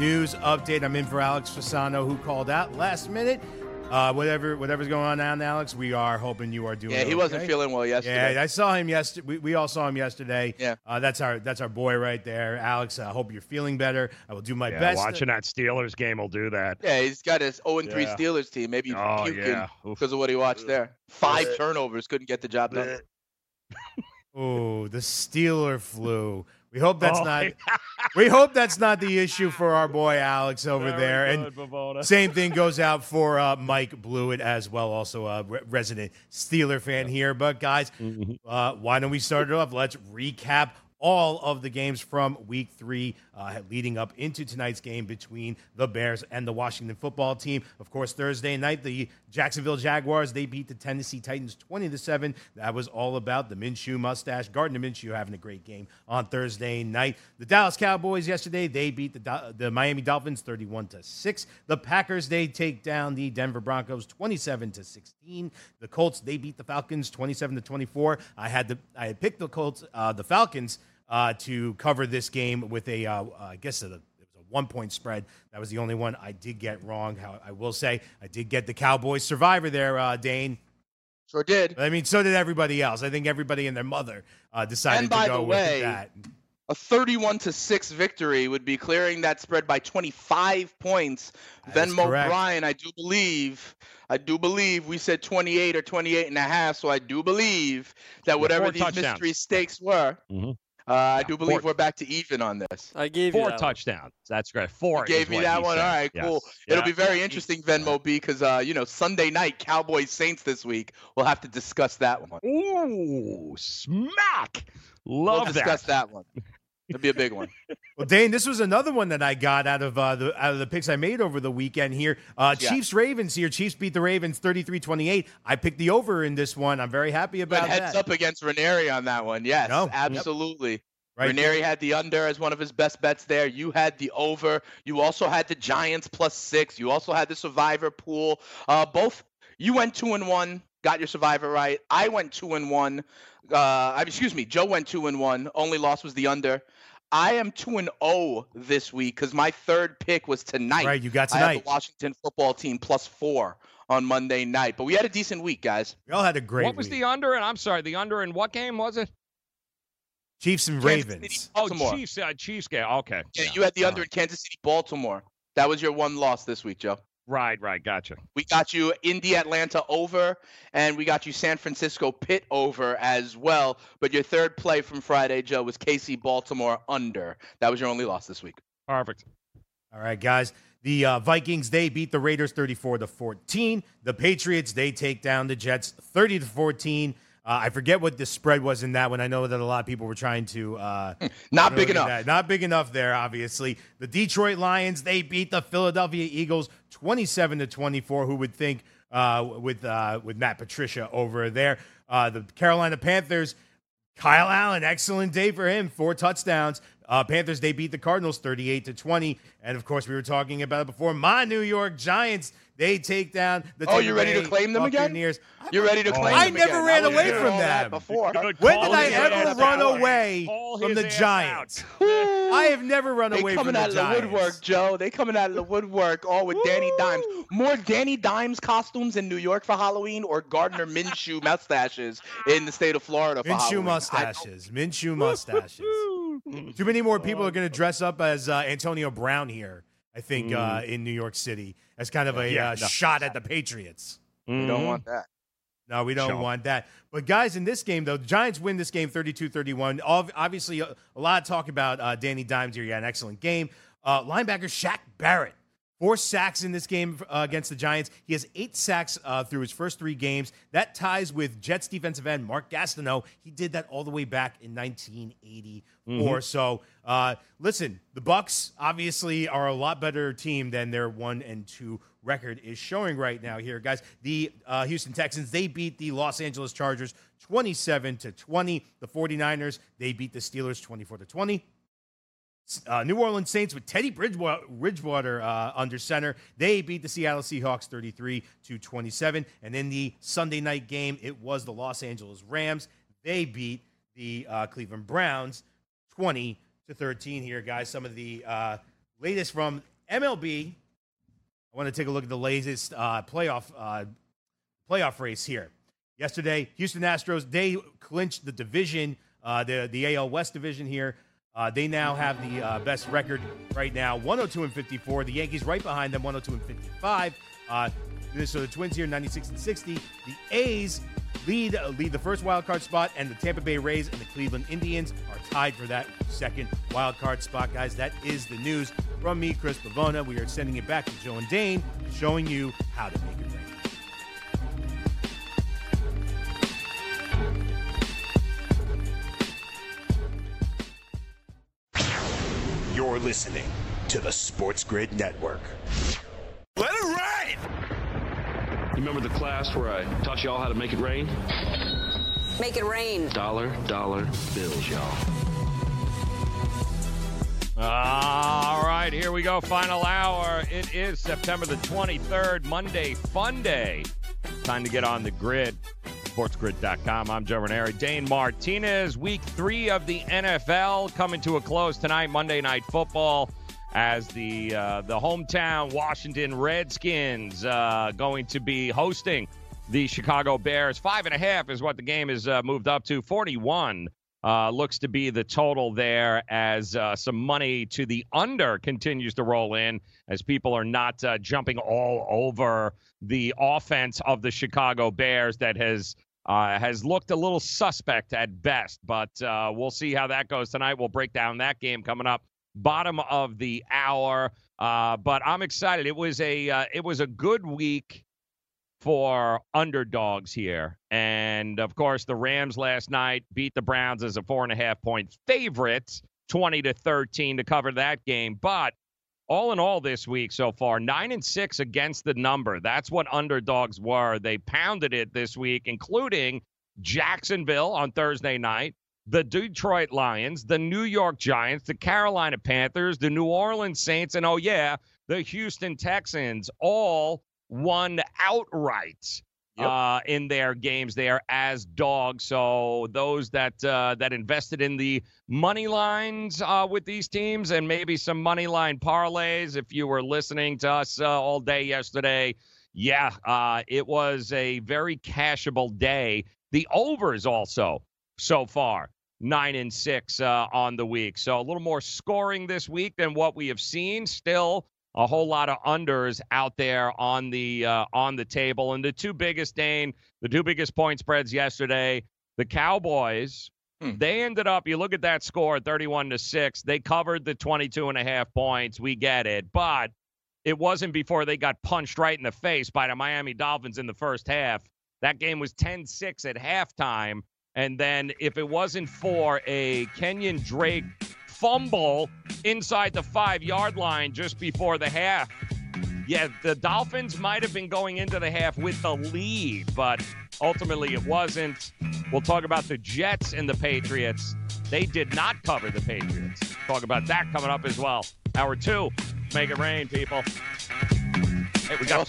news update. I'm in for Alex Fasano, who called out last minute. Uh, whatever, whatever's going on now, Alex, we are hoping you are doing. Yeah, he okay. wasn't feeling well yesterday. Yeah, I saw him yesterday. We, we all saw him yesterday. Yeah. uh, that's our that's our boy right there, Alex. I hope you're feeling better. I will do my Yeah, best. watching that Steelers game will do that. Yeah, he's got his 0 3 Yeah. Steelers team. Maybe Oh, puking yeah. Because of what he watched there. Five turnovers, couldn't get the job done. Oh, the Steeler flu. We hope that's Oh, not. yeah. We hope that's not the issue for our boy Alex over Very there. And good, Same thing goes out for uh, Mike Blewett as well, also a re- resident Steeler fan here. But guys, Mm-hmm. uh, why don't we start it off? Let's recap all of the games from Week Three, uh, leading up into tonight's game between the Bears and the Washington Football Team. Of course, Thursday night, the Jacksonville Jaguars they beat the Tennessee Titans twenty to seven. That was all about the Minshew mustache. Gardner Minshew having a great game on Thursday night. The Dallas Cowboys yesterday they beat the the Miami Dolphins thirty one to six. The Packers they take down the Denver Broncos twenty seven to sixteen. The Colts they beat the Falcons twenty seven to twenty four. I had the I had picked the Colts uh, the Falcons uh, to cover this game with a uh, I guess a, it was a one point spread. That was the only one I did get wrong. How I will say I did get the Cowboys survivor there, uh, Dane. Sure did. I mean, so did everybody else. I think everybody and their mother uh, decided And by to go the with that. A 31 to 6 victory would be clearing that spread by 25 points. That is Venmo correct. Brian, I do believe, I do believe we said 28 or 28 and a half, so I do believe that whatever four these touchdowns. mystery stakes were, Mhm. Uh, I do believe four- we're back to even on this. I gave you Four that one. touchdowns. That's great. Four. You gave me that one. said. All right, Yes. cool. It'll Yeah. be very interesting, Venmo B, because uh, you know Sunday night Cowboys Saints this week. We'll have to discuss that one. Ooh, smack. Love we'll discuss that. that one. It'll be a big one. Well, Dane, this was another one that I got out of uh, the out of the picks I made over the weekend here. Uh, Yeah. Chiefs Ravens here. Chiefs beat the Ravens 33-28. I picked the over in this one. I'm very happy about heads that. up against Ranieri on that one. Yes, No. Yep. absolutely. Right Ranieri had the under as one of his best bets there. You had the over. You also had the Giants plus six. You also had the Survivor pool. Uh, both you went two and one, got your Survivor right. I went two and one. Uh, excuse me, Joe went two and one. Only loss was the under. I am two and zero this week because my third pick was tonight. Right, you got I have tonight. the Washington football team plus four on Monday night, but we had a decent week, guys. We all had a great What was week. the under? And I'm sorry, the under in what game was it? Chiefs and Kansas Ravens. City, Oh, Chiefs. Uh, Chiefs game. Okay. Yeah, you had the under right. in Kansas City, Baltimore. That was your one loss this week, Joe. Right, right. Gotcha. We got you Indy, Atlanta over, and we got you San Francisco Pitt over as well. But your third play from Friday, Joe, was KC Baltimore under. That was your only loss this week. Perfect. All right, guys. The uh, Vikings they beat the Raiders 34 to 14. The Patriots they take down the Jets 30 to 14. Uh, I forget what the spread was in that one. I know that a lot of people were trying to uh, Not big enough. that. Not big enough there, obviously. The Detroit Lions they beat the Philadelphia Eagles 27 to 24. Who would think uh, with uh, with Matt Patricia over there? Uh, the Carolina Panthers. Kyle Allen, excellent day for him. Four touchdowns. Uh, Panthers they beat the Cardinals 38 to 20, and of course we were talking about it before. My New York Giants they take down the. Oh, Tampa you ready to claim them again? Buccaneers. You're ready to claim I never again. ran away from that them. before. When did I ever run away from the Giants? I have never run away from the Giants. They coming out of the woodwork, Joe. They coming out of the woodwork, all with Danny Dimes. More Danny Dimes costumes in New York for Halloween, or Gardner Minshew mustaches in the state of Florida for Minshew Halloween. Mustaches. Minshew mustaches. Too many more people are going to dress up as uh, Antonio Brown here. I think uh, in New York City as kind of a Yeah, uh, no. shot at the Patriots. We don't want that. No, we don't Sure. want that. But guys, in this game though, the Giants win this game 32-31. Obviously, a, a lot of talk about uh, Danny Dimes here. He had an excellent game. Uh, linebacker Shaq Barrett, Four sacks in this game uh, against the Giants. He has eight sacks uh, through his first three games. That ties with Jets defensive end Mark Gastineau. He did that all the way back in 1984. So, uh, listen, the Bucs obviously are a lot better team than their one and two record is showing right now. Here, guys, the uh, Houston Texans they beat the Los Angeles Chargers 27 to 20. The 49ers they beat the Steelers 24 to 20. Uh, New Orleans Saints with Teddy Bridgewater, uh, under center. They beat the Seattle Seahawks 33 to 27. And in the Sunday night game, it was the Los Angeles Rams. They beat the uh, Cleveland Browns 20 to 13. Here, guys, some of the uh, latest from MLB. I want to take a look at the latest uh, playoff uh, playoff race here. Yesterday, Houston Astros they clinched the division, the the AL West division here. Uh, they now have the uh, best record right now, 102 and 54. The Yankees right behind them, 102 and 55. Uh, so the Twins here, 96 and 60. The A's lead uh, lead the first wild card spot, and the Tampa Bay Rays and the Cleveland Indians are tied for that second wild card spot, guys. That is the news from me, Chris Pavona. We are sending it back to Joe and Dane, showing you how to make it You're listening to the Sports Grid Network. Let it rain! You remember the class where I taught y'all how to make it rain? Make it rain. Dollar, dollar bills, y'all. All right, here we go. Final hour. It is September the 23rd, Monday, fun day. Time to get on the grid. SportsGrid.com. I'm Joe Ranieri. Dane Martinez, week three of the NFL coming to a close tonight, Monday Night Football, as the uh, the hometown Washington Redskins uh, going to be hosting the Chicago Bears. Five and a half is what the game is uh, moved up to. 41 uh, looks to be the total there as uh, some money to the under continues to roll in as people are not uh, jumping all over the offense of the Chicago Bears that has uh, has looked a little suspect at best. But uh, we'll see how that goes tonight. We'll break down that game coming up bottom of the hour. Uh, but I'm excited. It was a it was a good week for underdogs here. And of course, the Rams last night beat the Browns as a four and a half point favorite, 20 to 13 to cover that game. But all in all this week so far, nine and six against the number. That's what underdogs were. They pounded it this week, including Jacksonville on Thursday night, the Detroit Lions, the New York Giants, the Carolina Panthers, the New Orleans Saints, and oh, yeah, the Houston Texans all won outright yep. uh, in their games there as dogs. So those that uh, that invested in the money lines uh, with these teams and maybe some money line parlays, if you were listening to us uh, all day yesterday, yeah, uh, it was a very cashable day. The overs also so far nine and six uh, on the week. So a little more scoring this week than what we have seen. Still a whole lot of unders out there on the uh, on the table. And the two biggest, Dane, the two biggest point spreads yesterday, the Cowboys. Hmm. They ended up, you look at that score, 31 to 6. They covered the 22 and a half points. We get it. But it wasn't before they got punched right in the face by the Miami Dolphins in the first half. That game was 10 6 at halftime. And then if it wasn't for a Kenyan Drake fumble inside the five yard line just before the half. Yeah, the Dolphins might have been going into the half with the lead, but ultimately it wasn't. We'll talk about the Jets and the Patriots. They did not cover the Patriots. Talk about that coming up as well. Hour two. Make it rain, people. Hey, we got.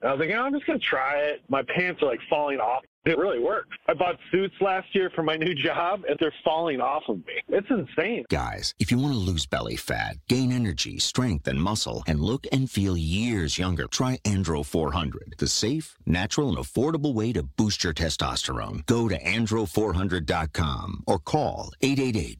I was like, I'm just going to try it. My pants are like falling off. It really works. I bought suits last year for my new job, and they're falling off of me. It's insane. Guys, if you want to lose belly fat, gain energy, strength, and muscle, and look and feel years younger, try Andro 400, the safe, natural, and affordable way to boost your testosterone. Go to andro400.com or call 888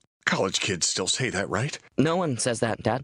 College kids still say that, right? No one says that, Dad.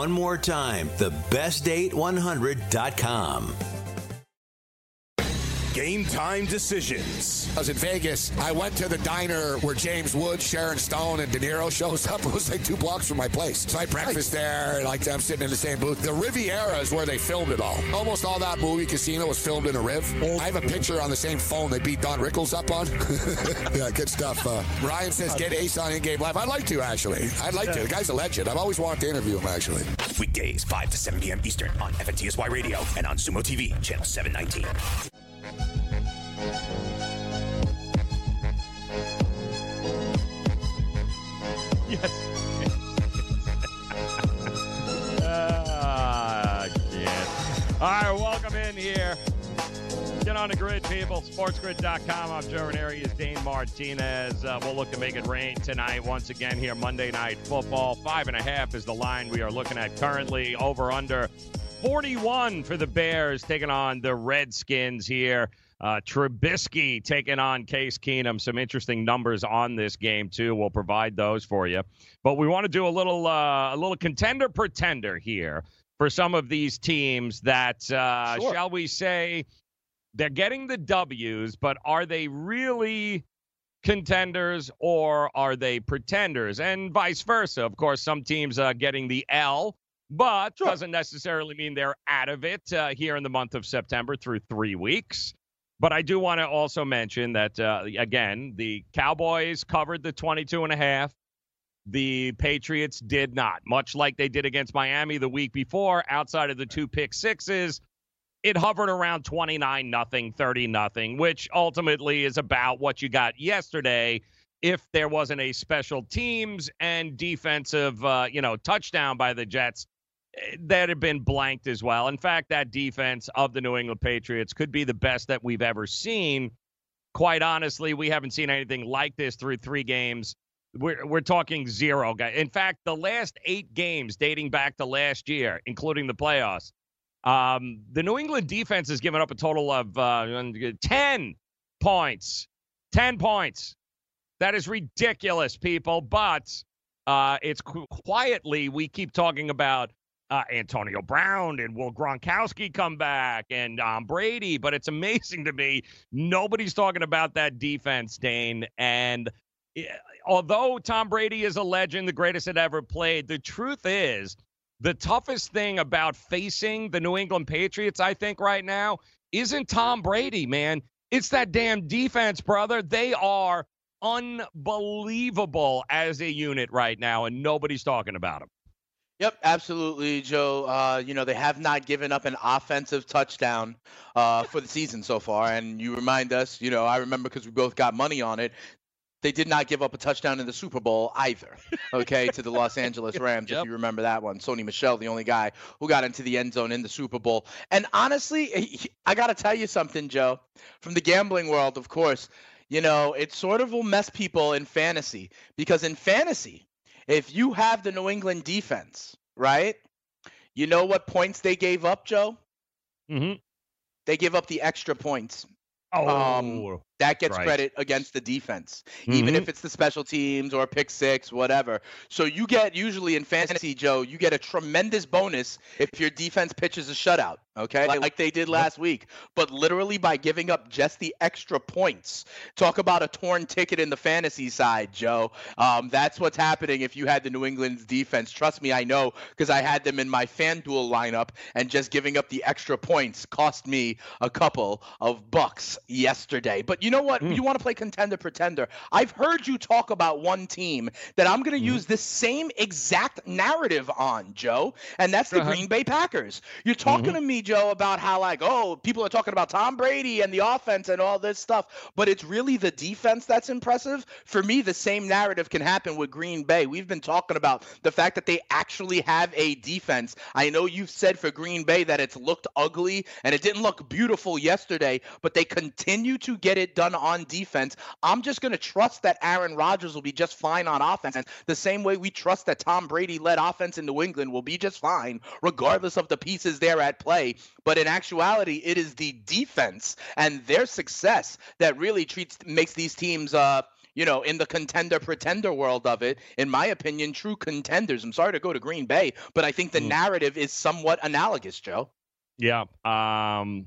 One more time, thebestdate100.com. Game time decisions. I was in Vegas. I went to the diner where James Woods, Sharon Stone, and De Niro shows up. It was like two blocks from my place. So I had breakfast there. and Like I'm sitting in the same booth. The Riviera is where they filmed it all. Almost all that movie Casino was filmed in a Riv. I have a picture on the same phone they beat Don Rickles up on. yeah, good stuff. Uh, Ryan says get Ace on in game live. I'd like to actually. I'd like to. The guy's a legend. I've always wanted to interview him actually. Weekdays, 5 to 7 p.m. Eastern on FNTSY Radio and on Sumo TV, channel 719. Yes. Ah, shit. All right, welcome in here. Get on the grid, people. SportsGrid.com. I'm Joe Ranieri. Is Dane Martinez. Uh, we'll look to make it rain tonight once again here. Monday Night Football. Five and a half is the line we are looking at currently. Over under 41 for the Bears taking on the Redskins here. Uh, Trubisky taking on Case Keenum. Some interesting numbers on this game too. We'll provide those for you. But we want to do a little uh, a little contender pretender here for some of these teams that uh, Sure. shall we say they're getting the W's, but are they really contenders or are they pretenders? And vice versa. Of course, some teams are getting the L, but doesn't necessarily mean they're out of it uh, here in the month of September through three weeks. But I do want to also mention that, uh, again, the Cowboys covered the 22 and a half. The Patriots did not, much like they did against Miami the week before, outside of the two pick sixes it hovered around 29 nothing 30 nothing which ultimately is about what you got yesterday if there wasn't a special teams and defensive uh, you know touchdown by the jets that had been blanked as well in fact that defense of the new england patriots could be the best that we've ever seen quite honestly we haven't seen anything like this through three games we're, we're talking zero guy in fact the last eight games dating back to last year including the playoffs um, the New England defense has given up a total of uh, 10 points. 10 points. That is ridiculous, people. But uh, it's qu- quietly, we keep talking about uh, Antonio Brown and will Gronkowski come back and um, Brady. But it's amazing to me. Nobody's talking about that defense, Dane. And eh, although Tom Brady is a legend, the greatest that ever played, the truth is, the toughest thing about facing the New England Patriots, I think, right now, isn't Tom Brady, man. It's that damn defense, brother. They are unbelievable as a unit right now, and nobody's talking about them. Yep, absolutely, Joe. Uh, you know, they have not given up an offensive touchdown uh, for the season so far. And you remind us, you know, I remember because we both got money on it. They did not give up a touchdown in the Super Bowl either, okay, to the Los Angeles Rams, yep. if you remember that one. Sony Michel, the only guy who got into the end zone in the Super Bowl. And honestly, I got to tell you something, Joe, from the gambling world, of course, you know, it sort of will mess people in fantasy because in fantasy, if you have the New England defense, right? You know what points they gave up, Joe? Mm-hmm. They give up the extra points. Oh, um, that gets right. credit against the defense, mm-hmm. even if it's the special teams or pick six, whatever. So you get usually in fantasy, Joe, you get a tremendous bonus if your defense pitches a shutout okay, like they did last week. But literally by giving up just the extra points, talk about a torn ticket in the fantasy side, Joe. Um, that's what's happening if you had the New England's defense. Trust me, I know because I had them in my FanDuel lineup, and just giving up the extra points cost me a couple of bucks yesterday. But you know what? Mm. You want to play contender pretender. I've heard you talk about one team that I'm going to mm. use this same exact narrative on, Joe, and that's the uh-huh. Green Bay Packers. You're talking mm-hmm. to me, Joe, about how like, oh, people are talking about Tom Brady and the offense and all this stuff, but it's really the defense that's impressive. For me, the same narrative can happen with Green Bay. We've been talking about the fact that they actually have a defense. I know you've said for Green Bay that it's looked ugly and it didn't look beautiful yesterday, but they continue to get it done on defense. I'm just going to trust that Aaron Rodgers will be just fine on offense. The same way we trust that Tom Brady led offense in New England will be just fine, regardless of the pieces there at play. But in actuality, it is the defense and their success that really treats makes these teams uh you know, in the contender pretender world of it, in my opinion, true contenders. I'm sorry to go to Green Bay, but I think the mm. narrative is somewhat analogous, Joe. Yeah. Um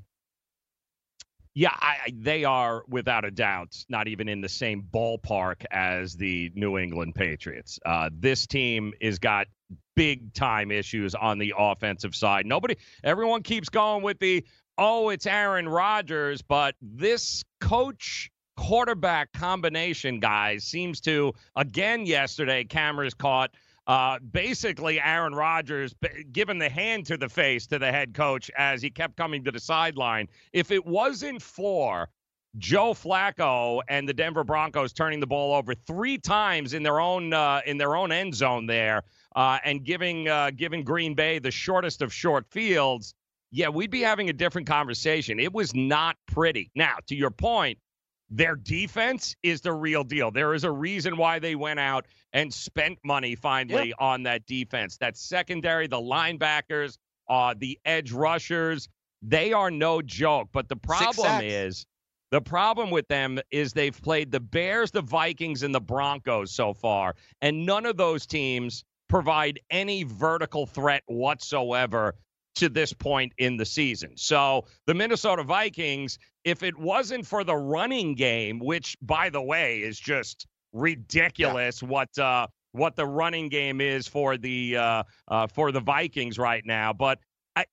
yeah, I, they are without a doubt not even in the same ballpark as the New England Patriots. Uh, this team is got big time issues on the offensive side. Nobody, everyone keeps going with the, oh, it's Aaron Rodgers, but this coach quarterback combination, guys, seems to, again, yesterday, cameras caught. Uh, basically, Aaron Rodgers giving the hand to the face to the head coach as he kept coming to the sideline. If it wasn't for Joe Flacco and the Denver Broncos turning the ball over three times in their own uh, in their own end zone there, uh, and giving uh, giving Green Bay the shortest of short fields, yeah, we'd be having a different conversation. It was not pretty. Now, to your point, their defense is the real deal. There is a reason why they went out and spent money finally yep. on that defense. That secondary, the linebackers, uh, the edge rushers, they are no joke. But the problem is the problem with them is they've played the Bears, the Vikings, and the Broncos so far, and none of those teams provide any vertical threat whatsoever to this point in the season. So the Minnesota Vikings, if it wasn't for the running game, which by the way is just ridiculous, yeah. what uh, what the running game is for the uh, uh, for the Vikings right now, but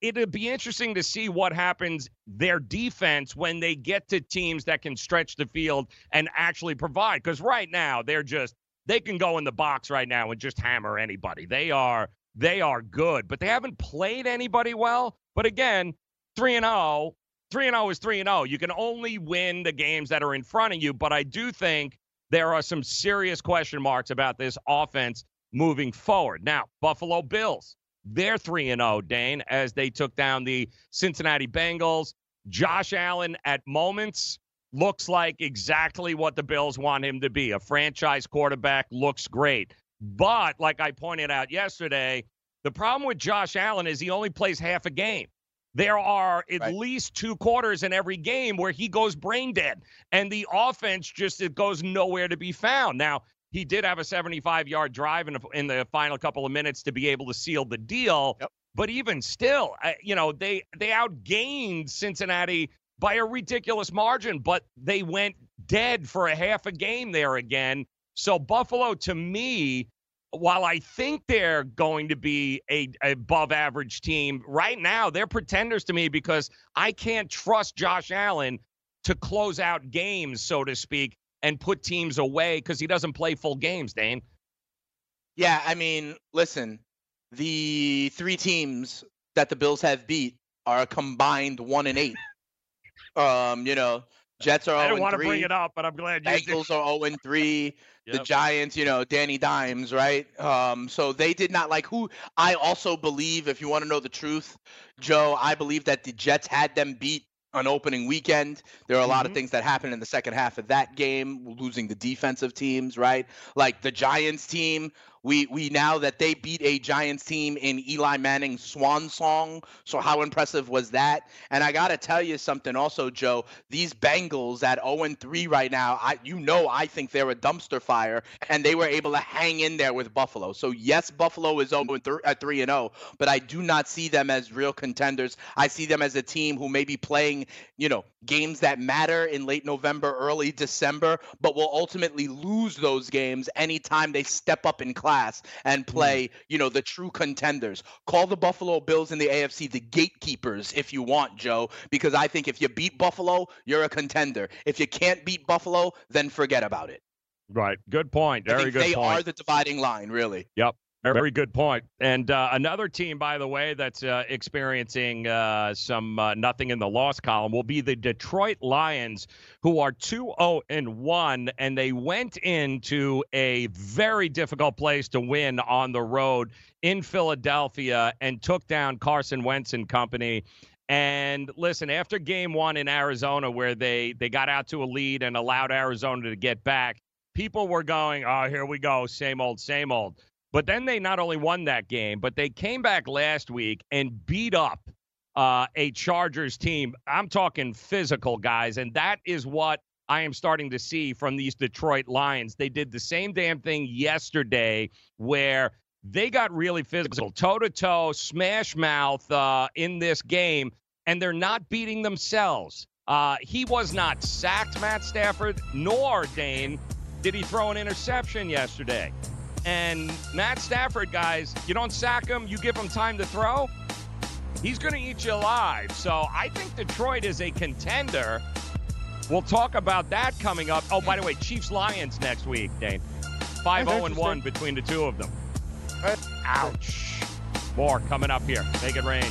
it'd be interesting to see what happens their defense when they get to teams that can stretch the field and actually provide because right now they're just they can go in the box right now and just hammer anybody they are they are good but they haven't played anybody well but again 3 and 0 3 and 0 is 3 and 0 you can only win the games that are in front of you but i do think there are some serious question marks about this offense moving forward now buffalo bills they're 3 and 0, Dane, as they took down the Cincinnati Bengals. Josh Allen at moments looks like exactly what the Bills want him to be. A franchise quarterback looks great. But like I pointed out yesterday, the problem with Josh Allen is he only plays half a game. There are at right. least two quarters in every game where he goes brain dead, and the offense just it goes nowhere to be found. Now, he did have a 75 yard drive in, in the final couple of minutes to be able to seal the deal. Yep. But even still, uh, you know, they they outgained Cincinnati by a ridiculous margin, but they went dead for a half a game there again. So Buffalo, to me, while I think they're going to be a, a above average team right now, they're pretenders to me because I can't trust Josh Allen to close out games, so to speak, and put teams away because he doesn't play full games, Dane. Yeah, I mean, listen, the three teams that the Bills have beat are a combined one and eight. Um, you know, Jets are. I don't want to bring it up, but I'm glad you did. Bengals are 0 and 3. The Giants, you know, Danny Dimes, right? Um, so they did not like who I also believe, if you want to know the truth, Joe, I believe that the Jets had them beat on opening weekend. There are a lot of things that happened in the second half of that game, losing the defensive teams, right? Like the Giants team, we we now that they beat a Giants team in Eli Manning's swan song. So how impressive was that? And I gotta tell you something also, Joe. These Bengals at 0 3 right now, I you know I think they're a dumpster fire, and they were able to hang in there with Buffalo. So yes, Buffalo is 0 3 at 3 and 0, but I do not see them as real contenders. I see them as a team who may be playing, you know, games that matter in late November, early December, but will ultimately lose those games anytime they step up in class and hmm. play, you know, the true contenders. Call the Buffalo Bills in the AFC the gatekeepers if you want, Joe, because I think if you beat Buffalo, you're a contender. If you can't beat Buffalo, then forget about it. Right. Good point. I Very think good they point. are the dividing line, really. Yep. Very good point. And uh, another team, by the way, that's uh, experiencing uh, some uh, nothing in the loss column will be the Detroit Lions, who are 2 0 and 1. And they went into a very difficult place to win on the road in Philadelphia and took down Carson Wentz and company. And listen, after game one in Arizona, where they, they got out to a lead and allowed Arizona to get back, people were going, oh, here we go, same old, same old. But then they not only won that game, but they came back last week and beat up uh, a Chargers team. I'm talking physical guys, and that is what I am starting to see from these Detroit Lions. They did the same damn thing yesterday where they got really physical, toe to toe, smash mouth uh, in this game, and they're not beating themselves. Uh, he was not sacked, Matt Stafford, nor Dane did he throw an interception yesterday. And Matt Stafford, guys, you don't sack him, you give him time to throw, he's going to eat you alive. So I think Detroit is a contender. We'll talk about that coming up. Oh, by the way, Chiefs Lions next week, Dane. 5 0 and 1 between the two of them. Ouch. More coming up here. Make it rain.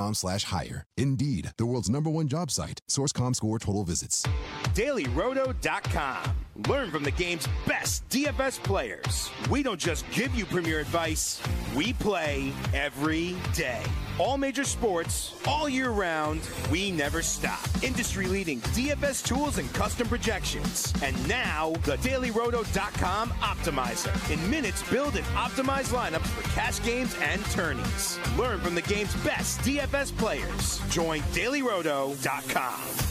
slash hire. Indeed, the world's number one job site. Source.com score total visits. DailyRoto.com. Learn from the game's best DFS players. We don't just give you premier advice, we play every day. All major sports, all year round, we never stop. Industry leading DFS tools and custom projections. And now, the DailyRoto.com Optimizer. In minutes, build and optimize lineups for cash games and tourneys. Learn from the game's best DFS players. Join DailyRoto.com.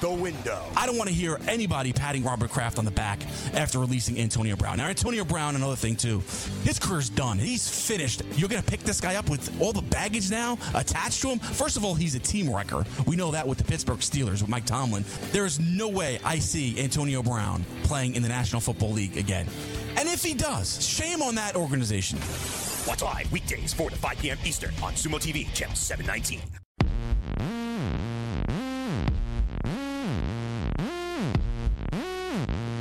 The window. I don't want to hear anybody patting Robert Kraft on the back after releasing Antonio Brown. Now, Antonio Brown, another thing too, his career's done. He's finished. You're going to pick this guy up with all the baggage now attached to him? First of all, he's a team wrecker. We know that with the Pittsburgh Steelers with Mike Tomlin. There is no way I see Antonio Brown playing in the National Football League again. And if he does, shame on that organization. Watch live weekdays 4 to 5 p.m. Eastern on Sumo TV, channel 719.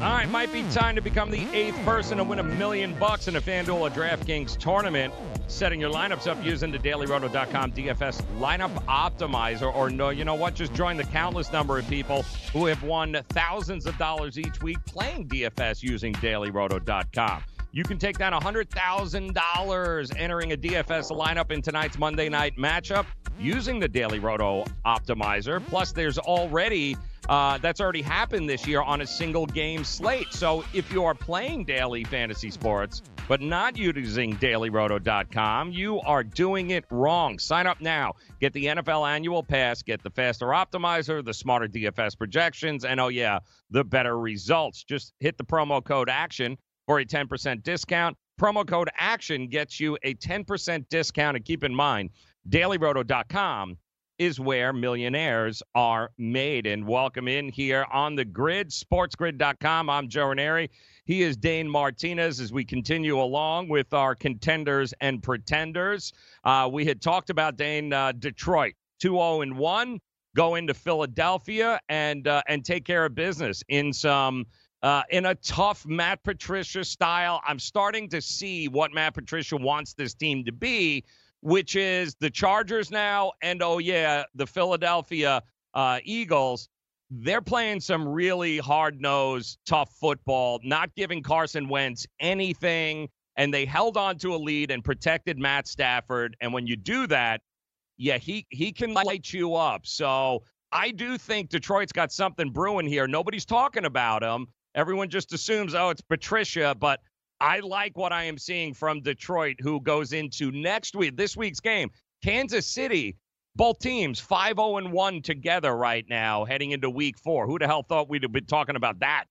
All right, might be time to become the eighth person to win a million bucks in a FanDuel or DraftKings tournament. Setting your lineups up using the dailyroto.com DFS lineup optimizer. Or no, you know what? Just join the countless number of people who have won thousands of dollars each week playing DFS using dailyroto.com. You can take down $100,000 entering a DFS lineup in tonight's Monday night matchup using the Daily Roto Optimizer. Plus, there's already uh, that's already happened this year on a single game slate. So if you are playing daily fantasy sports but not using dailyroto.com, you are doing it wrong. Sign up now. Get the NFL annual pass, get the faster optimizer, the smarter DFS projections, and oh, yeah, the better results. Just hit the promo code ACTION for a 10% discount. Promo code ACTION gets you a 10% discount. And keep in mind, dailyroto.com is where millionaires are made. And welcome in here on the grid, sportsgrid.com. I'm Joe Ranieri. He is Dane Martinez as we continue along with our contenders and pretenders. Uh, we had talked about Dane uh, Detroit 2 0 1, go into Philadelphia and uh, and take care of business in some. Uh, in a tough Matt Patricia style, I'm starting to see what Matt Patricia wants this team to be, which is the Chargers now, and oh yeah, the Philadelphia uh, Eagles. They're playing some really hard nosed, tough football, not giving Carson Wentz anything, and they held on to a lead and protected Matt Stafford. And when you do that, yeah, he he can light you up. So I do think Detroit's got something brewing here. Nobody's talking about him. Everyone just assumes, oh, it's Patricia, but I like what I am seeing from Detroit, who goes into next week, this week's game. Kansas City, both teams 5 0 and 1 together right now, heading into week four. Who the hell thought we'd have been talking about that?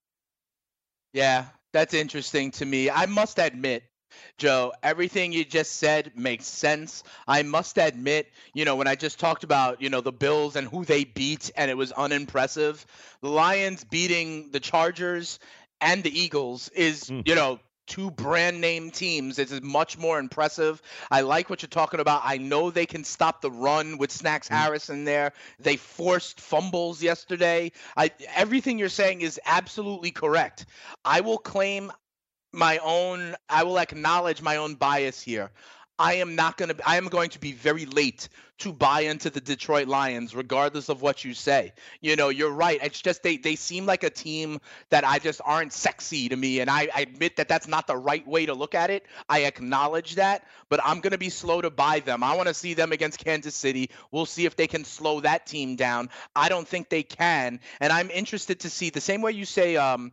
Yeah, that's interesting to me. I must admit, Joe, everything you just said makes sense. I must admit, you know, when I just talked about, you know, the Bills and who they beat and it was unimpressive, the Lions beating the Chargers and the Eagles is, mm. you know, two brand name teams. It's much more impressive. I like what you're talking about. I know they can stop the run with Snacks mm. Harris in there. They forced fumbles yesterday. I everything you're saying is absolutely correct. I will claim my own I will acknowledge my own bias here. I am not going to I am going to be very late to buy into the Detroit Lions regardless of what you say. You know, you're right. It's just they they seem like a team that I just aren't sexy to me and I, I admit that that's not the right way to look at it. I acknowledge that, but I'm going to be slow to buy them. I want to see them against Kansas City. We'll see if they can slow that team down. I don't think they can, and I'm interested to see the same way you say um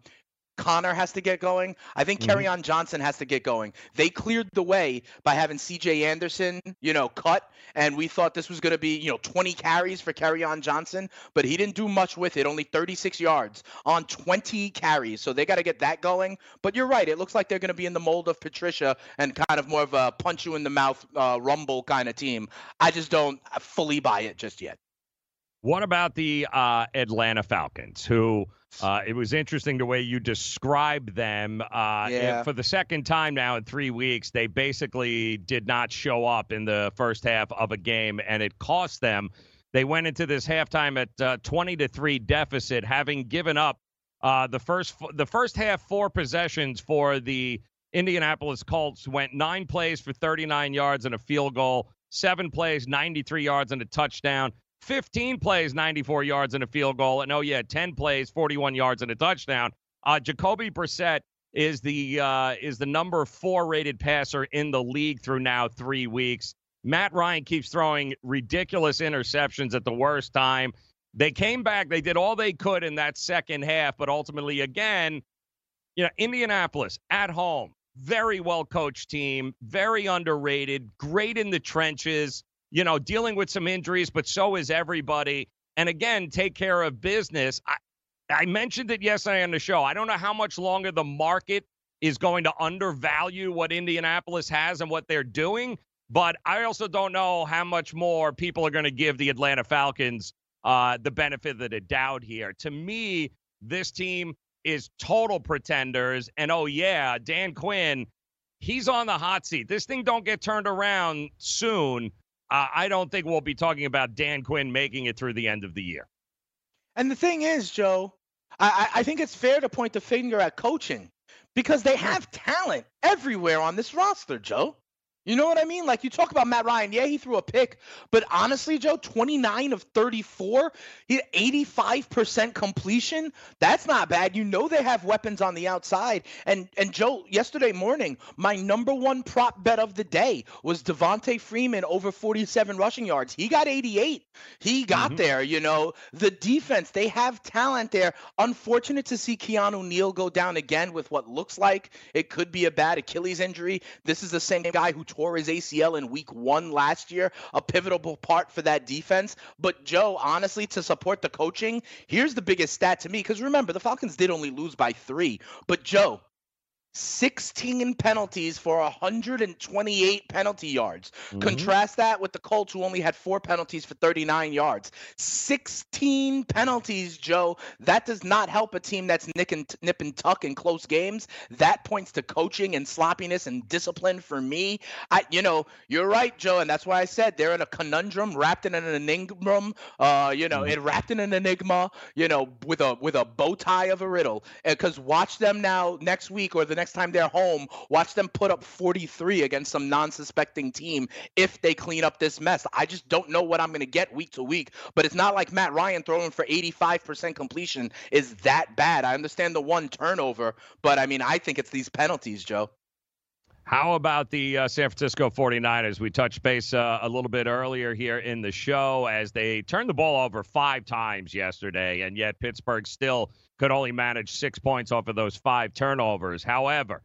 Conner has to get going. I think mm hmm Johnson has to get going. They cleared the way by having C.J. Anderson, you know, cut, and we thought this was going to be, you know, 20 carries for on Johnson, but he didn't do much with it. Only 36 yards on 20 carries. So they got to get that going. But you're right. It looks like they're going to be in the mold of Patricia and kind of more of a punch you in the mouth uh, rumble kind of team. I just don't fully buy it just yet. What about the uh, Atlanta Falcons, who uh, it was interesting the way you described them. Uh, yeah. For the second time now in three weeks, they basically did not show up in the first half of a game, and it cost them. They went into this halftime at uh, 20 to three deficit, having given up uh, the first the first half four possessions for the Indianapolis Colts went nine plays for 39 yards and a field goal. seven plays, 93 yards and a touchdown. 15 plays, 94 yards and a field goal. And oh, yeah, 10 plays, 41 yards and a touchdown. Uh, Jacoby Brissett is the uh, is the number four rated passer in the league through now three weeks. Matt Ryan keeps throwing ridiculous interceptions at the worst time. They came back. They did all they could in that second half, but ultimately, again, you know, Indianapolis at home, very well coached team, very underrated, great in the trenches, you know, dealing with some injuries, but so is everybody. And again, take care of business. I, I mentioned it yesterday on the show. I don't know how much longer the market is going to undervalue what Indianapolis has and what they're doing, but I also don't know how much more people are going to give the Atlanta Falcons uh, the benefit of the doubt here. To me, this team is total pretenders. And oh, yeah, Dan Quinn, he's on the hot seat. This thing don't get turned around soon. Uh, I don't think we'll be talking about Dan Quinn making it through the end of the year. And the thing is, Joe, I, I think it's fair to point the finger at coaching because they have talent everywhere on this roster, Joe. You know what I mean? Like you talk about Matt Ryan. Yeah, he threw a pick, but honestly, Joe, 29 of 34, he 85% completion. That's not bad. You know they have weapons on the outside. And and Joe, yesterday morning, my number one prop bet of the day was Devonta Freeman over 47 rushing yards. He got 88. He got mm-hmm. there, you know. The defense, they have talent there. Unfortunate to see Keanu Neal go down again with what looks like it could be a bad Achilles injury. This is the same guy who tore his ACL in week one last year, a pivotal part for that defense. But Joe, honestly, to support the coaching, here's the biggest stat to me. Because remember, the Falcons did only lose by three. But Joe, 16 penalties for 128 penalty yards. Mm-hmm. Contrast that with the Colts, who only had four penalties for 39 yards. 16 penalties, Joe. That does not help a team that's nick and, nip and tuck in close games. That points to coaching and sloppiness and discipline for me. I, you know, you're right, Joe, and that's why I said they're in a conundrum, wrapped in an enigma. Uh, you know, mm-hmm. it wrapped in an enigma. You know, with a with a bow tie of a riddle. Because watch them now next week or the next time they're home, watch them put up 43 against some non-suspecting team if they clean up this mess. I just don't know what I'm going to get week to week, but it's not like Matt Ryan throwing for 85% completion is that bad. I understand the one turnover, but I mean, I think it's these penalties, Joe. How about the uh, San Francisco 49ers? We touched base uh, a little bit earlier here in the show as they turned the ball over five times yesterday, and yet Pittsburgh still could only manage six points off of those five turnovers. However,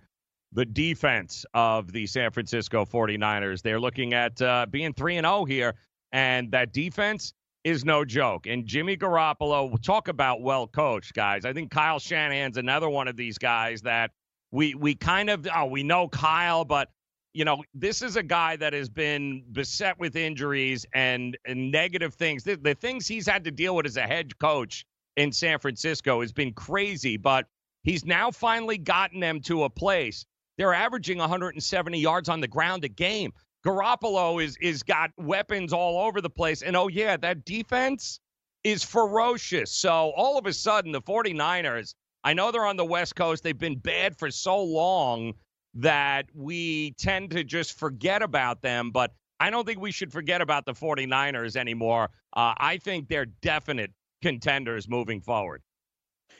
the defense of the San Francisco 49ers, they're looking at uh, being 3 and 0 here, and that defense is no joke. And Jimmy Garoppolo, talk about well coached, guys. I think Kyle Shanahan's another one of these guys that we we kind of oh, we know Kyle, but you know, this is a guy that has been beset with injuries and, and negative things. The, the things he's had to deal with as a head coach in San Francisco has been crazy, but he's now finally gotten them to a place. They're averaging 170 yards on the ground a game. Garoppolo is is got weapons all over the place. And oh yeah, that defense is ferocious. So all of a sudden the 49ers, I know they're on the West Coast. They've been bad for so long that we tend to just forget about them, but I don't think we should forget about the 49ers anymore. Uh, I think they're definite contenders moving forward.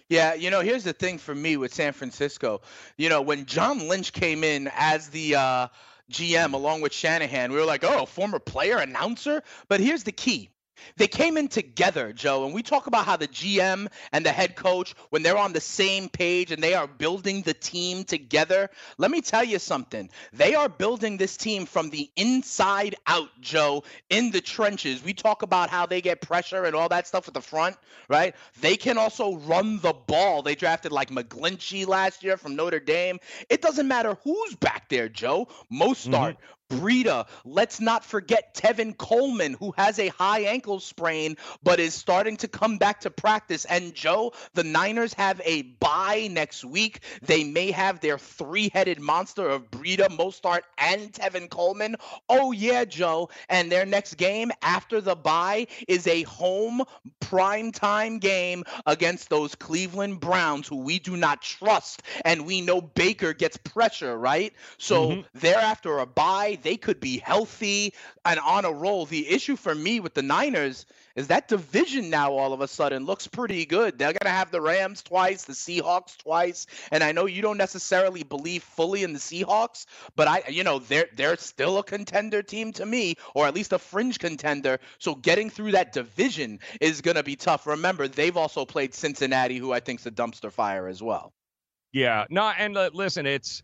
Yeah, you know, here's the thing for me with San Francisco. You know, when John Lynch came in as the uh, GM along with Shanahan, we were like, oh, former player, announcer. But here's the key they came in together, Joe, and we talk about how the GM and the head coach, when they're on the same page and they are building the team together, let me tell you something. They are building this team from the inside out, Joe, in the trenches. We talk about how they get pressure and all that stuff at the front, right? They can also run the ball. They drafted like McGlinchey last year from Notre Dame. It doesn't matter who's back there, Joe. Mostert, mm-hmm. Breida. Let's not forget Tevin Coleman, who has a high ankle sprain but is starting to come back to practice. And Joe, the Niners have a bye next week. They may have their three headed monster of Breida, Mostert, and Tevin Coleman. Oh, yeah, Joe. And their next game after the bye is a home prime time game against those Cleveland Browns, who we do not trust. And we know Baker gets pressure, right? So mm-hmm. they're after a bye They could be healthy and on a roll. The issue for me with the Niners is that division now all of a sudden looks pretty good. They're going to have the Rams twice, the Seahawks twice, and I know you don't necessarily believe fully in the Seahawks, but I you know, they're they're still a contender team to me or at least a fringe contender. So getting through that division is going to be tough. Remember, they've also played Cincinnati who I think's a dumpster fire as well. Yeah, no, and uh, listen, it's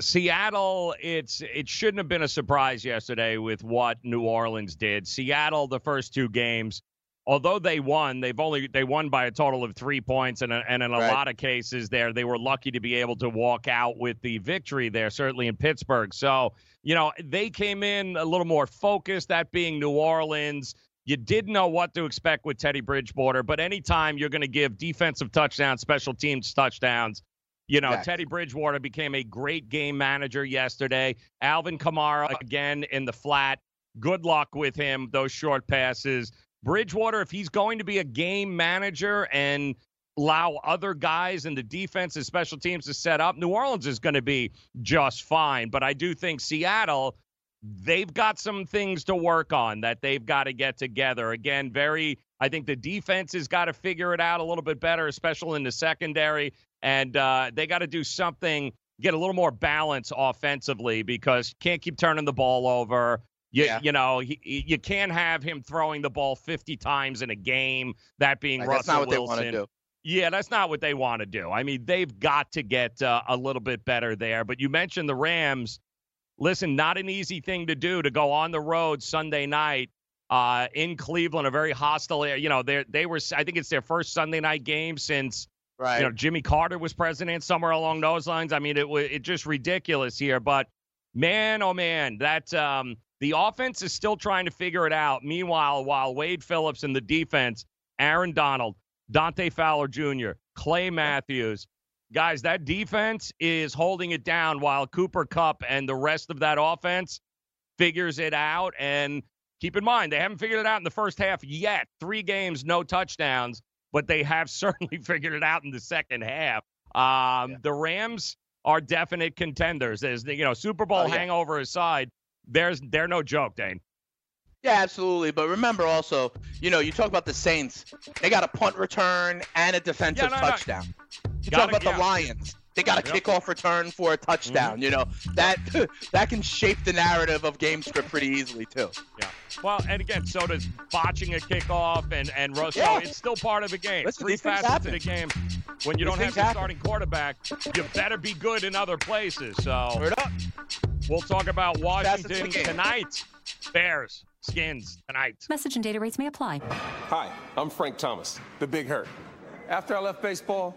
Seattle. It's it shouldn't have been a surprise yesterday with what New Orleans did. Seattle, the first two games, although they won, they've only they won by a total of three points, and and in a Right. lot of cases there, they were lucky to be able to walk out with the victory there. Certainly in Pittsburgh, so you know they came in a little more focused. That being New Orleans. You didn't know what to expect with Teddy Bridgewater, but anytime you're going to give defensive touchdowns, special teams touchdowns, you know, Exactly. Teddy Bridgewater became a great game manager yesterday. Alvin Kamara again in the flat. Good luck with him, those short passes. Bridgewater, if he's going to be a game manager and allow other guys in the defense and special teams to set up, New Orleans is going to be just fine. But I do think Seattle, they've got some things to work on that they've got to get together. Again, very, I think the defense has got to figure it out a little bit better, especially in the secondary. And uh, they got to do something, get a little more balance offensively because you can't keep turning the ball over. You, Yeah. you know, he, you can't have him throwing the ball 50 times in a game, that being Like, Russell that's not what they Wilson. want to do. Yeah, that's not what they want to do. I mean, they've got to get uh, a little bit better there. But you mentioned the Rams. Listen, not an easy thing to do to go on the road Sunday night uh, in Cleveland, a very hostile area. You know, they they were. I think it's their first Sunday night game since Right. you know Jimmy Carter was president, somewhere along those lines. I mean, it was it just ridiculous here. But man, oh man, that um, the offense is still trying to figure it out. Meanwhile, while Wade Phillips and the defense, Aaron Donald, Dante Fowler Jr., Clay Matthews, guys, that defense is holding it down while Cooper Kupp and the rest of that offense figures it out. And keep in mind, they haven't figured it out in the first half yet. Three games, no touchdowns, but they have certainly figured it out in the second half. Um, The Rams are definite contenders. As the you know Super Bowl Oh, yeah. hangover aside, there's they're no joke, Dane. Yeah, absolutely. But remember also, you know, you talk about the Saints. They got a punt return and a defensive Yeah, no, no. touchdown. You Gotta- talk about yeah. the Lions. They got a Yep. kickoff return for a touchdown. Mm-hmm. You know that that can shape the narrative of game script pretty easily too. Yeah. Well, and again, so does botching a kickoff and and Russell. Yeah. It's still part of the game. Listen, Three these things facets of the game. When you These don't have things your happen. starting quarterback, you better be good in other places. So Word up. we'll talk about Washington tonight. Bears, Skins tonight. Message and data rates may apply. Hi, I'm Frank Thomas, the Big Hurt. After I left baseball,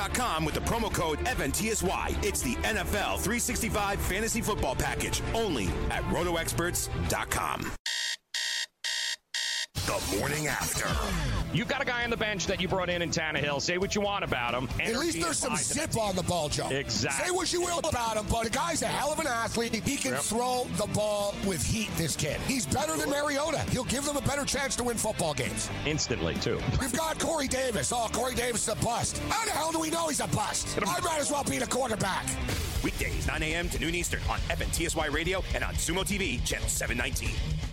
with the promo code FNTSY. It's the NFL 365 fantasy football package only at rotoexperts.com. The morning after. You've got a guy on the bench that you brought in in Tannehill. Say what you want about him. At least there's some zip on the ball, Joe. Exactly. Say what you will about him, but the guy's a hell of an athlete. He can Yep. throw the ball with heat, this kid. He's better than Mariota. He'll give them a better chance to win football games. Instantly, too. We've got Corey Davis. Oh, Corey Davis is a bust. How the hell do we know he's a bust? I might as well be the quarterback. Weekdays, 9 a.m. to noon Eastern on FNTSY Radio and on Sumo TV, channel 719.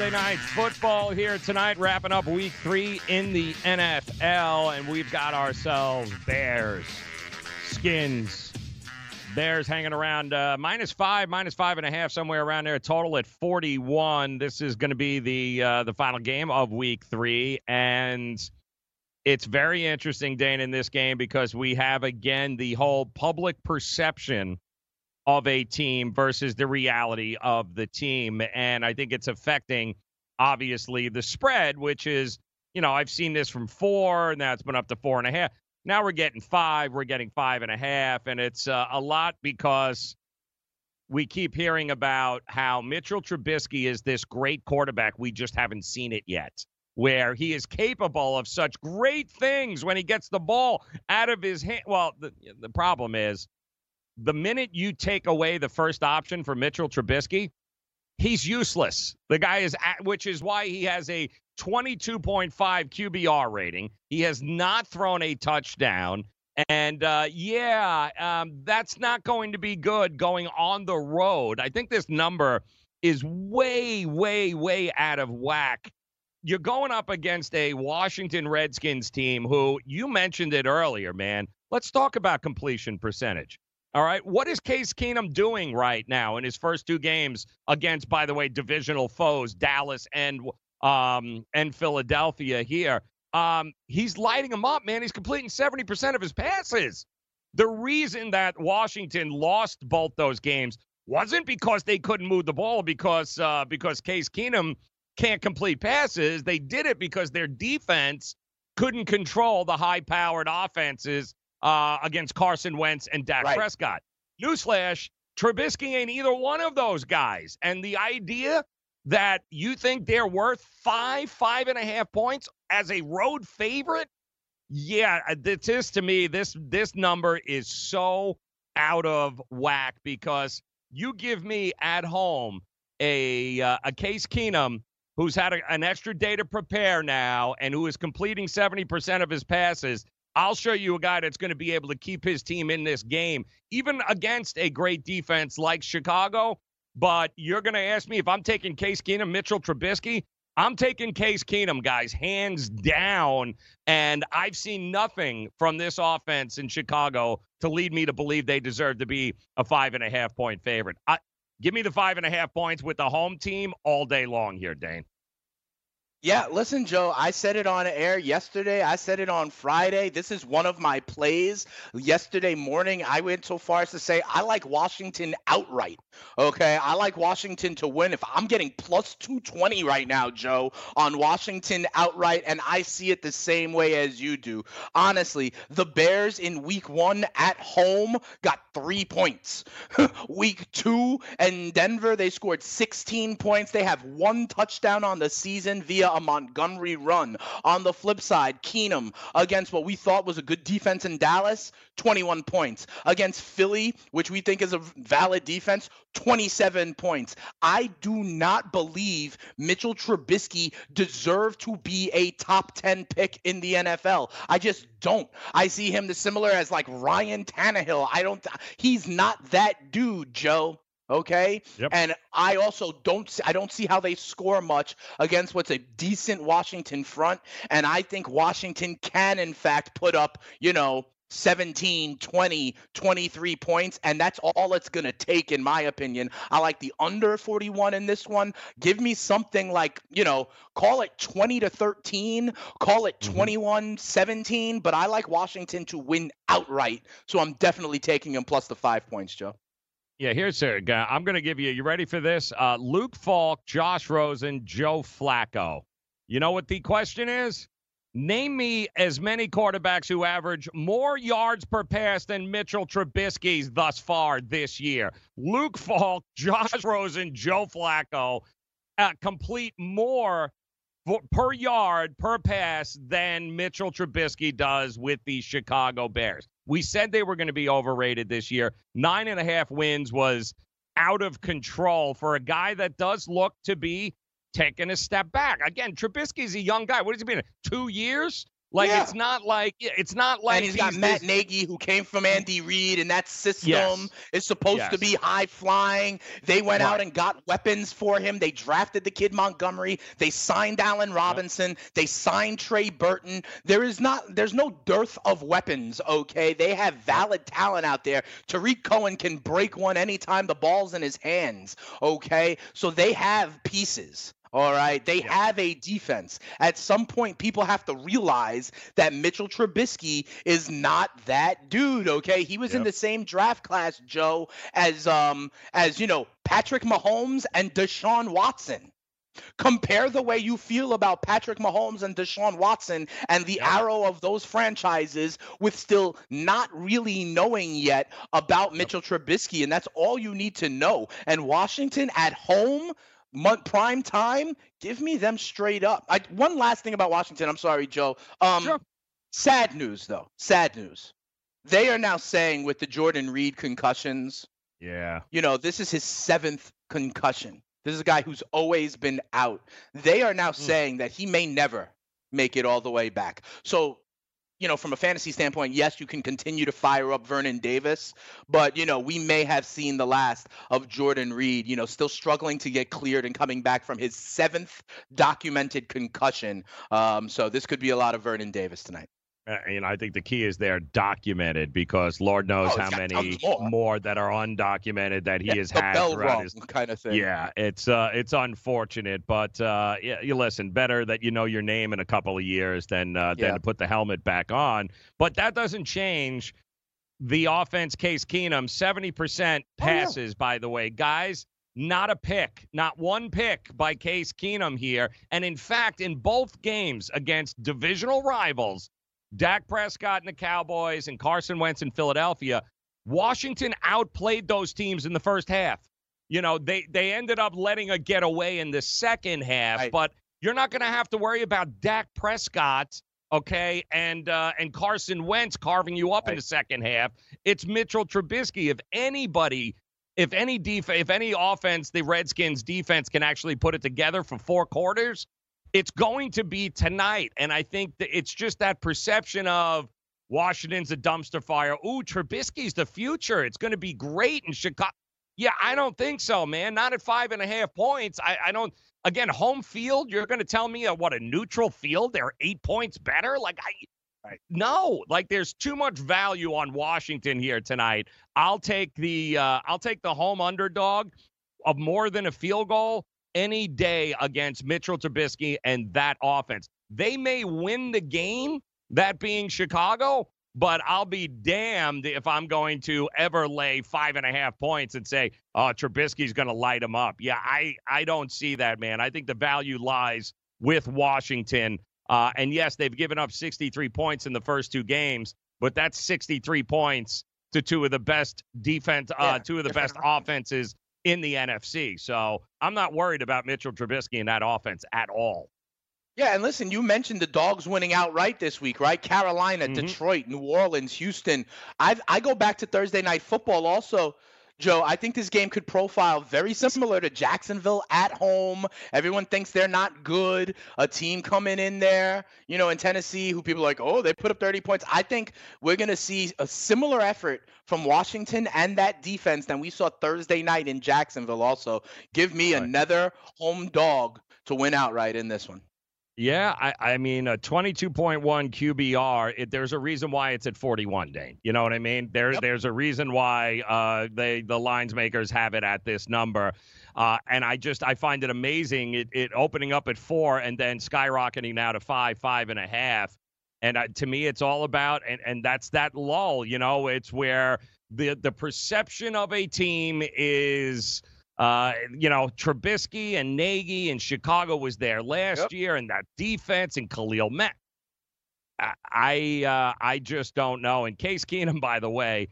Monday night football here tonight, wrapping up week three in the NFL, and we've got ourselves Bears, Skins, Bears hanging around uh, minus five, minus five and a half, somewhere around there. Total at 41. This is going to be the uh, the final game of week three, and it's very interesting, Dane, in this game because we have again the whole public perception of a team versus the reality of the team. And I think it's affecting, obviously, the spread, which is, you know, I've seen this from four, and it's been up to four and a half. Now we're getting five, we're getting five and a half. And it's uh, a lot because we keep hearing about how Mitchell Trubisky is this great quarterback. We just haven't seen it yet. Where he is capable of such great things when he gets the ball out of his hand. Well, the, the problem is the minute you take away the first option for Mitchell Trubisky, he's useless. The guy is, at, which is why he has a 22.5 QBR rating. He has not thrown a touchdown. And uh, yeah, um, that's not going to be good going on the road. I think this number is way, way, way out of whack. You're going up against a Washington Redskins team who you mentioned it earlier, man. Let's talk about completion percentage. All right. What is Case Keenum doing right now in his first two games against, by the way, divisional foes, Dallas and um and Philadelphia here? Um, he's lighting them up, man. He's completing 70% of his passes. The reason that Washington lost both those games wasn't because they couldn't move the ball, because uh, because Case Keenum can't complete passes. They did it because their defense couldn't control the high-powered offenses uh, against Carson Wentz and Dak Right. Prescott. Newsflash: Trubisky ain't either one of those guys. And the idea that you think they're worth five, five and a half points as a road favorite, yeah, uh, this is to me this this number is so out of whack because you give me at home a uh, a Case Keenum who's had a, an extra day to prepare now and who is completing 70% of his passes. I'll show you a guy that's going to be able to keep his team in this game, even against a great defense like Chicago. But you're going to ask me if I'm taking Case Keenum, Mitchell Trubisky. I'm taking Case Keenum, guys, hands down. And I've seen nothing from this offense in Chicago to lead me to believe they deserve to be a five and a half point favorite. I, give me the five and a half points with the home team all day long here, Dane. Yeah, listen, Joe, I said it on air yesterday. I said it on Friday. This is one of my plays. Yesterday morning, I went so far as to say I like Washington outright. Okay. I like Washington to win. If I'm getting plus 220 right now, Joe, on Washington outright, and I see it the same way as you do. Honestly, the Bears in week one at home got three points. week two in Denver, they scored 16 points. They have one touchdown on the season via a Montgomery run. On the flip side, Keenum against what we thought was a good defense in Dallas, 21 points. Against Philly, which we think is a valid defense, 27 points. I do not believe Mitchell Trubisky deserved to be a top 10 pick in the NFL. I just don't. I see him the similar as like Ryan Tannehill. I don't he's not that dude, Joe. Okay, Yep. and I also don't see, I don't see how they score much against what's a decent Washington front, and I think Washington can in fact put up you know 17, 20, 23 points, and that's all it's going to take, in my opinion. I like the under 41 in this one. Give me something like, you know, call it 20 to 13, call it mm-hmm. 21 17, but I like Washington to win outright. So I'm definitely taking them plus the five points, Joe. Yeah, here's a guy. I'm going to give you. You ready for this? Uh, Luke Falk, Josh Rosen, Joe Flacco. You know what the question is? Name me as many quarterbacks who average more yards per pass than Mitchell Trubisky's thus far this year. Luke Falk, Josh Rosen, Joe Flacco uh, complete more for, per yard per pass than Mitchell Trubisky does with the Chicago Bears. We said they were going to be overrated this year. Nine and a half wins was out of control for a guy that does look to be taking a step back. Again, Trubisky's a young guy. What has he been? Two years? Like Yeah. it's not like it's not like and he's got Matt this- Nagy, who came from mm. Andy Reid, and that system Yes. is supposed to be high flying. They went out and got weapons for him. They drafted the kid Montgomery. They signed Allen Robinson. They signed Trey Burton. There is not, there's no dearth of weapons. Okay, they have valid talent out there. Tarik Cohen can break one anytime the ball's in his hands. Okay, so they have pieces. All right. They have a defense. At some point, people have to realize that Mitchell Trubisky is not that dude. Okay. He was in the same draft class, Joe, as um as you know, Patrick Mahomes and Deshaun Watson. Compare the way you feel about Patrick Mahomes and Deshaun Watson and the arrow of those franchises with still not really knowing yet about Mitchell Trubisky. And that's all you need to know. And Washington at home, month prime time, give me them straight up. I, one last thing about Washington. I'm sorry, Joe. Um, Sad news, though. Sad news. They are now saying with the Jordan Reed concussions, Yeah. you know, this is his seventh concussion. This is a guy who's always been out. They are now saying that he may never make it all the way back. So, you know, from a fantasy standpoint, yes, you can continue to fire up Vernon Davis, but, you know, we may have seen the last of Jordan Reed, you know, still struggling to get cleared and coming back from his seventh documented concussion. Um, so this could be a lot of Vernon Davis tonight. Uh, you know, I think the key is they're documented because Lord knows Oh, how many more. more that are undocumented that he Yeah, has the had bell throughout his kind of thing. Yeah, it's uh, it's unfortunate, but uh, yeah, you listen. Better that you know your name in a couple of years than uh, than to put the helmet back on. But that doesn't change the offense. Case Keenum, seventy percent Oh, yeah. passes. By the way, guys, not a pick, not one pick by Case Keenum here. And in fact, in both games against divisional rivals, Dak Prescott and the Cowboys and Carson Wentz in Philadelphia, Washington outplayed those teams in the first half. You know, they they ended up letting a get away in the second half, but you're not going to have to worry about Dak Prescott, okay, and uh, and Carson Wentz carving you up in the second half. It's Mitchell Trubisky. If anybody, if any def- if any offense, the Redskins defense can actually put it together for four quarters, it's going to be tonight. And I think that it's just that perception of Washington's a dumpster fire. Ooh, Trubisky's the future. It's going to be great in Chicago. Yeah, I don't think so, man. Not at five and a half points. I, I don't. Again, home field. You're going to tell me uh, what a neutral field? They're eight points better. Like I, no. Like there's too much value on Washington here tonight. I'll take the uh, I'll take the home underdog of more than a field goal any day against Mitchell Trubisky and that offense. They may win the game, that being Chicago, but I'll be damned if I'm going to ever lay five and a half points and say, oh, Trubisky's going to light them up. Yeah, I, I don't see that, man. I think the value lies with Washington. Uh, and yes, they've given up 63 points in the first two games, but that's 63 points to two of the best defense, uh, Yeah, two of the best offenses in the NFC. So I'm not worried about Mitchell Trubisky and that offense at all. Yeah, and listen, you mentioned the dogs winning outright this week, right? Carolina, Mhm. Detroit, New Orleans, Houston. I I go back to Thursday night football also. Joe, I think this game could profile very similar to Jacksonville at home. Everyone thinks they're not good. A team coming in there, you know, in Tennessee, who people are like, oh, they put up 30 points. I think we're going to see a similar effort from Washington and that defense than we saw Thursday night in Jacksonville. Also, give me right. another home dog to win outright in this one. Yeah, I, I mean a 22.1 QBR. It, there's a reason why it's at 41, Dane. You know what I mean? There, yep. there's a reason why uh, they the lines makers have it at this number. Uh, and I just I find it amazing it, it opening up at four and then skyrocketing now to five, five and a half. And uh, to me, it's all about and and that's that lull. You know, it's where the the perception of a team is uh, you know, Trubisky and Nagy and Chicago was there last yep. year, and that defense and Khalil Mack. I uh, I just don't know. And Case Keenum, by the way,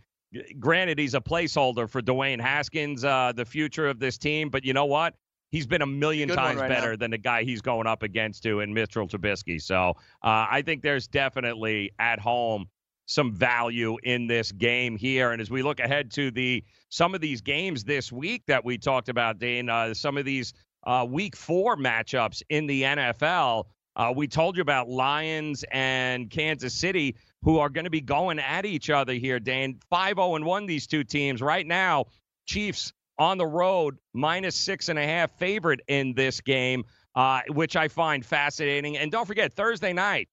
granted he's a placeholder for Dwayne Haskins, uh, the future of this team, but you know what? He's been a million times right better now. than the guy he's going up against to in Mitchell Trubisky. So uh, I think there's definitely at home some value in this game here. And as we look ahead to the some of these games this week that we talked about, Dane, uh, some of these uh, week four matchups in the NFL. Uh, we told you about Lions and Kansas City, who are going to be going at each other here, Dane. 5 0 and 1, these two teams. Right now, Chiefs on the road, minus six and a half favorite in this game, uh, which I find fascinating. And don't forget, Thursday night,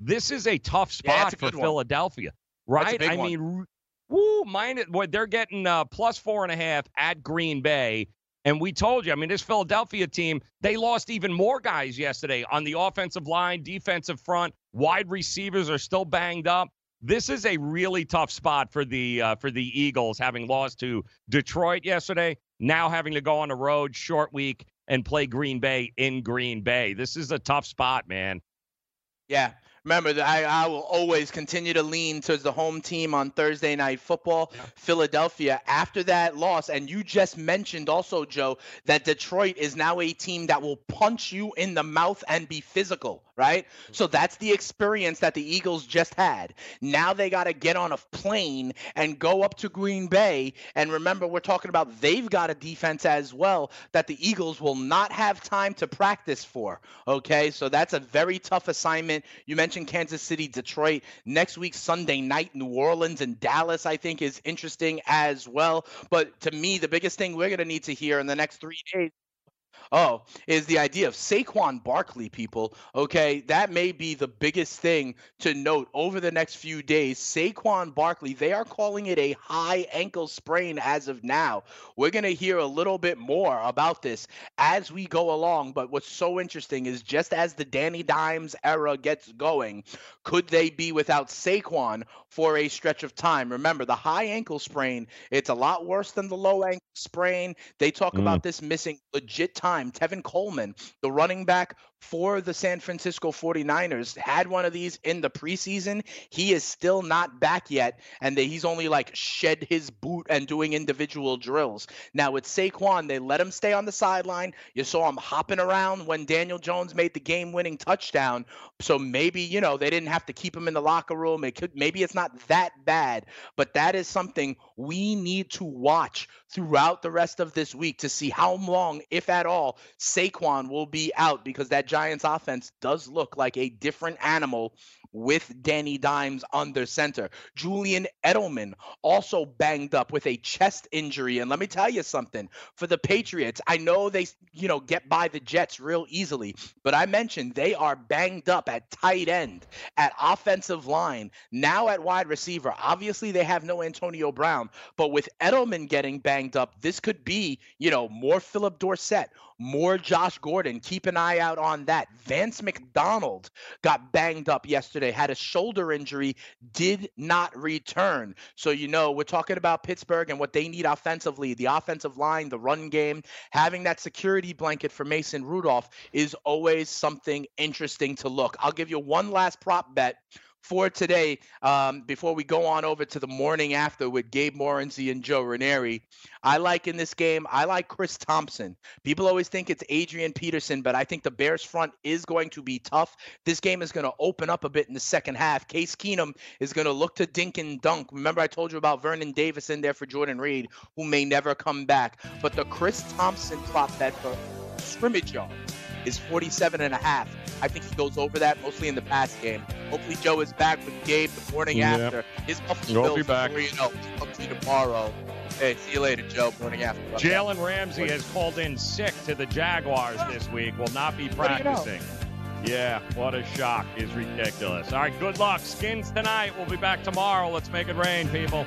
this is a tough spot yeah, a for Philadelphia, right? I one. mean, woo, mine. Boy, they're getting uh, plus four and a half at Green Bay. And we told you, I mean, this Philadelphia team, they lost even more guys yesterday on the offensive line, defensive front. Wide receivers are still banged up. This is a really tough spot for the uh, for the Eagles, having lost to Detroit yesterday. Now having to go on the road, short week, and play Green Bay in Green Bay. This is a tough spot, man. Yeah, remember that I, I will always continue to lean towards the home team on Thursday night football, yeah. Philadelphia. After that loss, and you just mentioned also, Joe, that Detroit is now a team that will punch you in the mouth and be physical right? Mm-hmm. So that's the experience that the Eagles just had. Now they got to get on a plane and go up to Green Bay. And remember, we're talking about they've got a defense as well that the Eagles will not have time to practice for. Okay, so that's a very tough assignment. You mentioned Kansas City, Detroit. Next week, Sunday night, New Orleans and Dallas, I think, is interesting as well. But to me, the biggest thing we're going to need to hear in the next three days Oh, is the idea of Saquon Barkley, people. Okay, that may be the biggest thing to note over the next few days. Saquon Barkley, they are calling it a high ankle sprain as of now. We're going to hear a little bit more about this as we go along. But what's so interesting is just as the Danny Dimes era gets going, could they be without Saquon for a stretch of time? Remember, the high ankle sprain, it's a lot worse than the low ankle sprain. They talk mm. about this missing legit time time, Tevin Coleman, the running back for the San Francisco 49ers, had one of these in the preseason. He is still not back yet, and they, he's only like shed his boot and doing individual drills. Now, with Saquon, they let him stay on the sideline. You saw him hopping around when Daniel Jones made the game winning touchdown. So maybe, you know, they didn't have to keep him in the locker room. It could maybe it's not that bad, but that is something we need to watch throughout the rest of this week to see how long, if at all, Saquon will be out because that Giants offense does look like a different animal with Danny Dimes under center. Julian Edelman also banged up with a chest injury. And let me tell you something for the Patriots, I know they, you know, get by the Jets real easily, but I mentioned they are banged up at tight end, at offensive line, now at wide receiver. Obviously, they have no Antonio Brown, but with Edelman getting banged up, this could be, you know, more Phillip Dorsett, more Josh Gordon. Keep an eye out on that. Vance McDonald got banged up yesterday, had a shoulder injury, did not return. So, you know, we're talking about Pittsburgh and what they need offensively the offensive line, the run game. Having that security blanket for Mason Rudolph is always something interesting to look. I'll give you one last prop bet for today, um, before we go on over to the morning after with Gabe Morency and Joe Ranieri, I like in this game, I like Chris Thompson. People always think it's Adrian Peterson, but I think the Bears front is going to be tough. This game is going to open up a bit in the second half. Case Keenum is going to look to dink and dunk. Remember, I told you about Vernon Davis in there for Jordan Reed, who may never come back. But the Chris Thompson prop bet for scrimmage yards is 47 and a half. I think he goes over that mostly in the pass game. Hopefully Joe is back with Gabe the morning Yeah. after. His Buffalo He'll be back. You know, talk to you tomorrow. Hey, see you later, Joe. Morning after. Jalen Ramsey has called in sick to the Jaguars this week. Will not be What do you know? practicing. Yeah, what a shock is ridiculous. All right, good luck. Skins tonight. We'll be back tomorrow. Let's make it rain, people.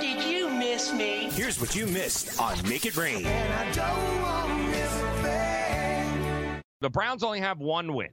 Did you miss me? Here's what you missed on Make It Rain. The Browns only have one win.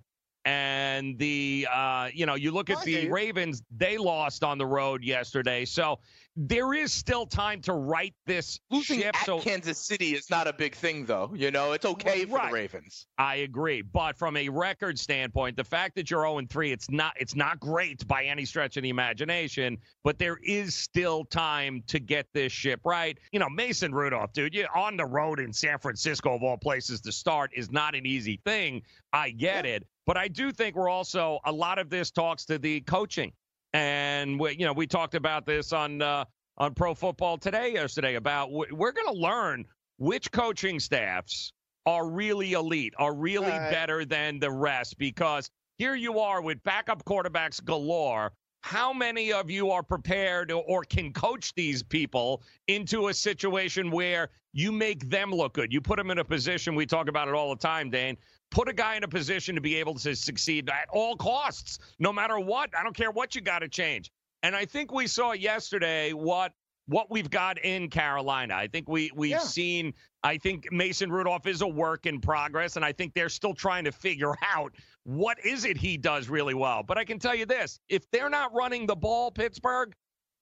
And the uh, you know, you look at the Ravens, they lost on the road yesterday. So there is still time to right this Losing ship. at so Kansas City is not a big thing, though. You know, it's okay for the Ravens. I agree, but from a record standpoint, the fact that you're 0 3, it's not it's not great by any stretch of the imagination. But there is still time to get this ship right. You know, Mason Rudolph, dude, you on the road in San Francisco of all places to start is not an easy thing. I get it, but I do think we're also a lot of this talks to the coaching, and we, you know we talked about this on uh, on Pro Football Today yesterday about w- we're going to learn which coaching staffs are really elite, are really Right. better than the rest because here you are with backup quarterbacks galore how many of you are prepared or can coach these people into a situation where you make them look good? You put them in a position, we talk about it all the time, Dane. Put a guy in a position to be able to succeed at all costs, no matter what. I don't care what you got to change. And I think we saw yesterday what what we've got in Carolina. I think we we've yeah. seen I think Mason Rudolph is a work in progress and I think they're still trying to figure out what is it he does really well. But I can tell you this, if they're not running the ball Pittsburgh,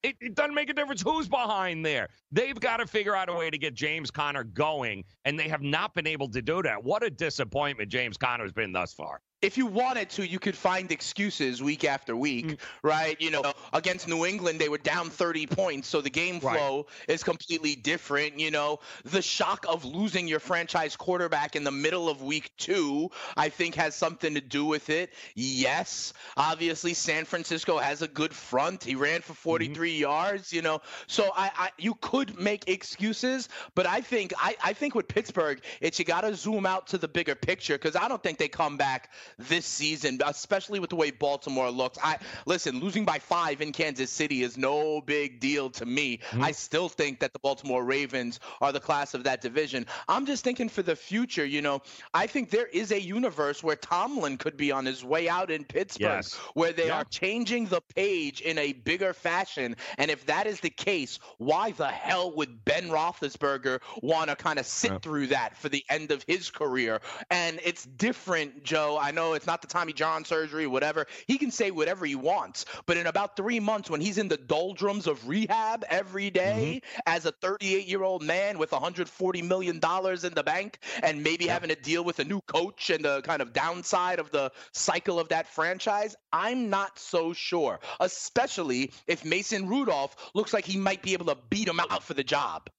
it, it, doesn't make a difference who's behind there. They've got to figure out a way to get James Conner going, and they have not been able to do that. What a disappointment James Conner's been thus far if you wanted to, you could find excuses week after week, mm. right? You know, against New England, they were down 30 points, so the game flow right. is completely different. You know, the shock of losing your franchise quarterback in the middle of week two, I think, has something to do with it. Yes, obviously, San Francisco has a good front. He ran for 43 mm-hmm. yards, you know, so I, I, you could make excuses, but I think, I, I think with Pittsburgh, it's you got to zoom out to the bigger picture because I don't think they come back this season, especially with the way Baltimore looks. I listen, losing by five in Kansas City is no big deal to me. Mm-hmm. I still think that the Baltimore Ravens are the class of that division. I'm just thinking for the future, you know, I think there is a universe where Tomlin could be on his way out in Pittsburgh, yes. where they yeah. are changing the page in a bigger fashion. And if that is the case, why the hell would Ben Roethlisberger want to kind of sit yeah. through that for the end of his career? And it's different, Joe. I know it's not the Tommy John surgery, whatever. He can say whatever he wants. But in about three months, when he's in the doldrums of rehab every day mm-hmm. as a 38 year old man with 140 million dollars in the bank, and maybe yeah. having to deal with a new coach and the kind of downside of the cycle of that franchise, I'm not so sure. Especially if Mason Rudolph looks like he might be able to beat him out for the job.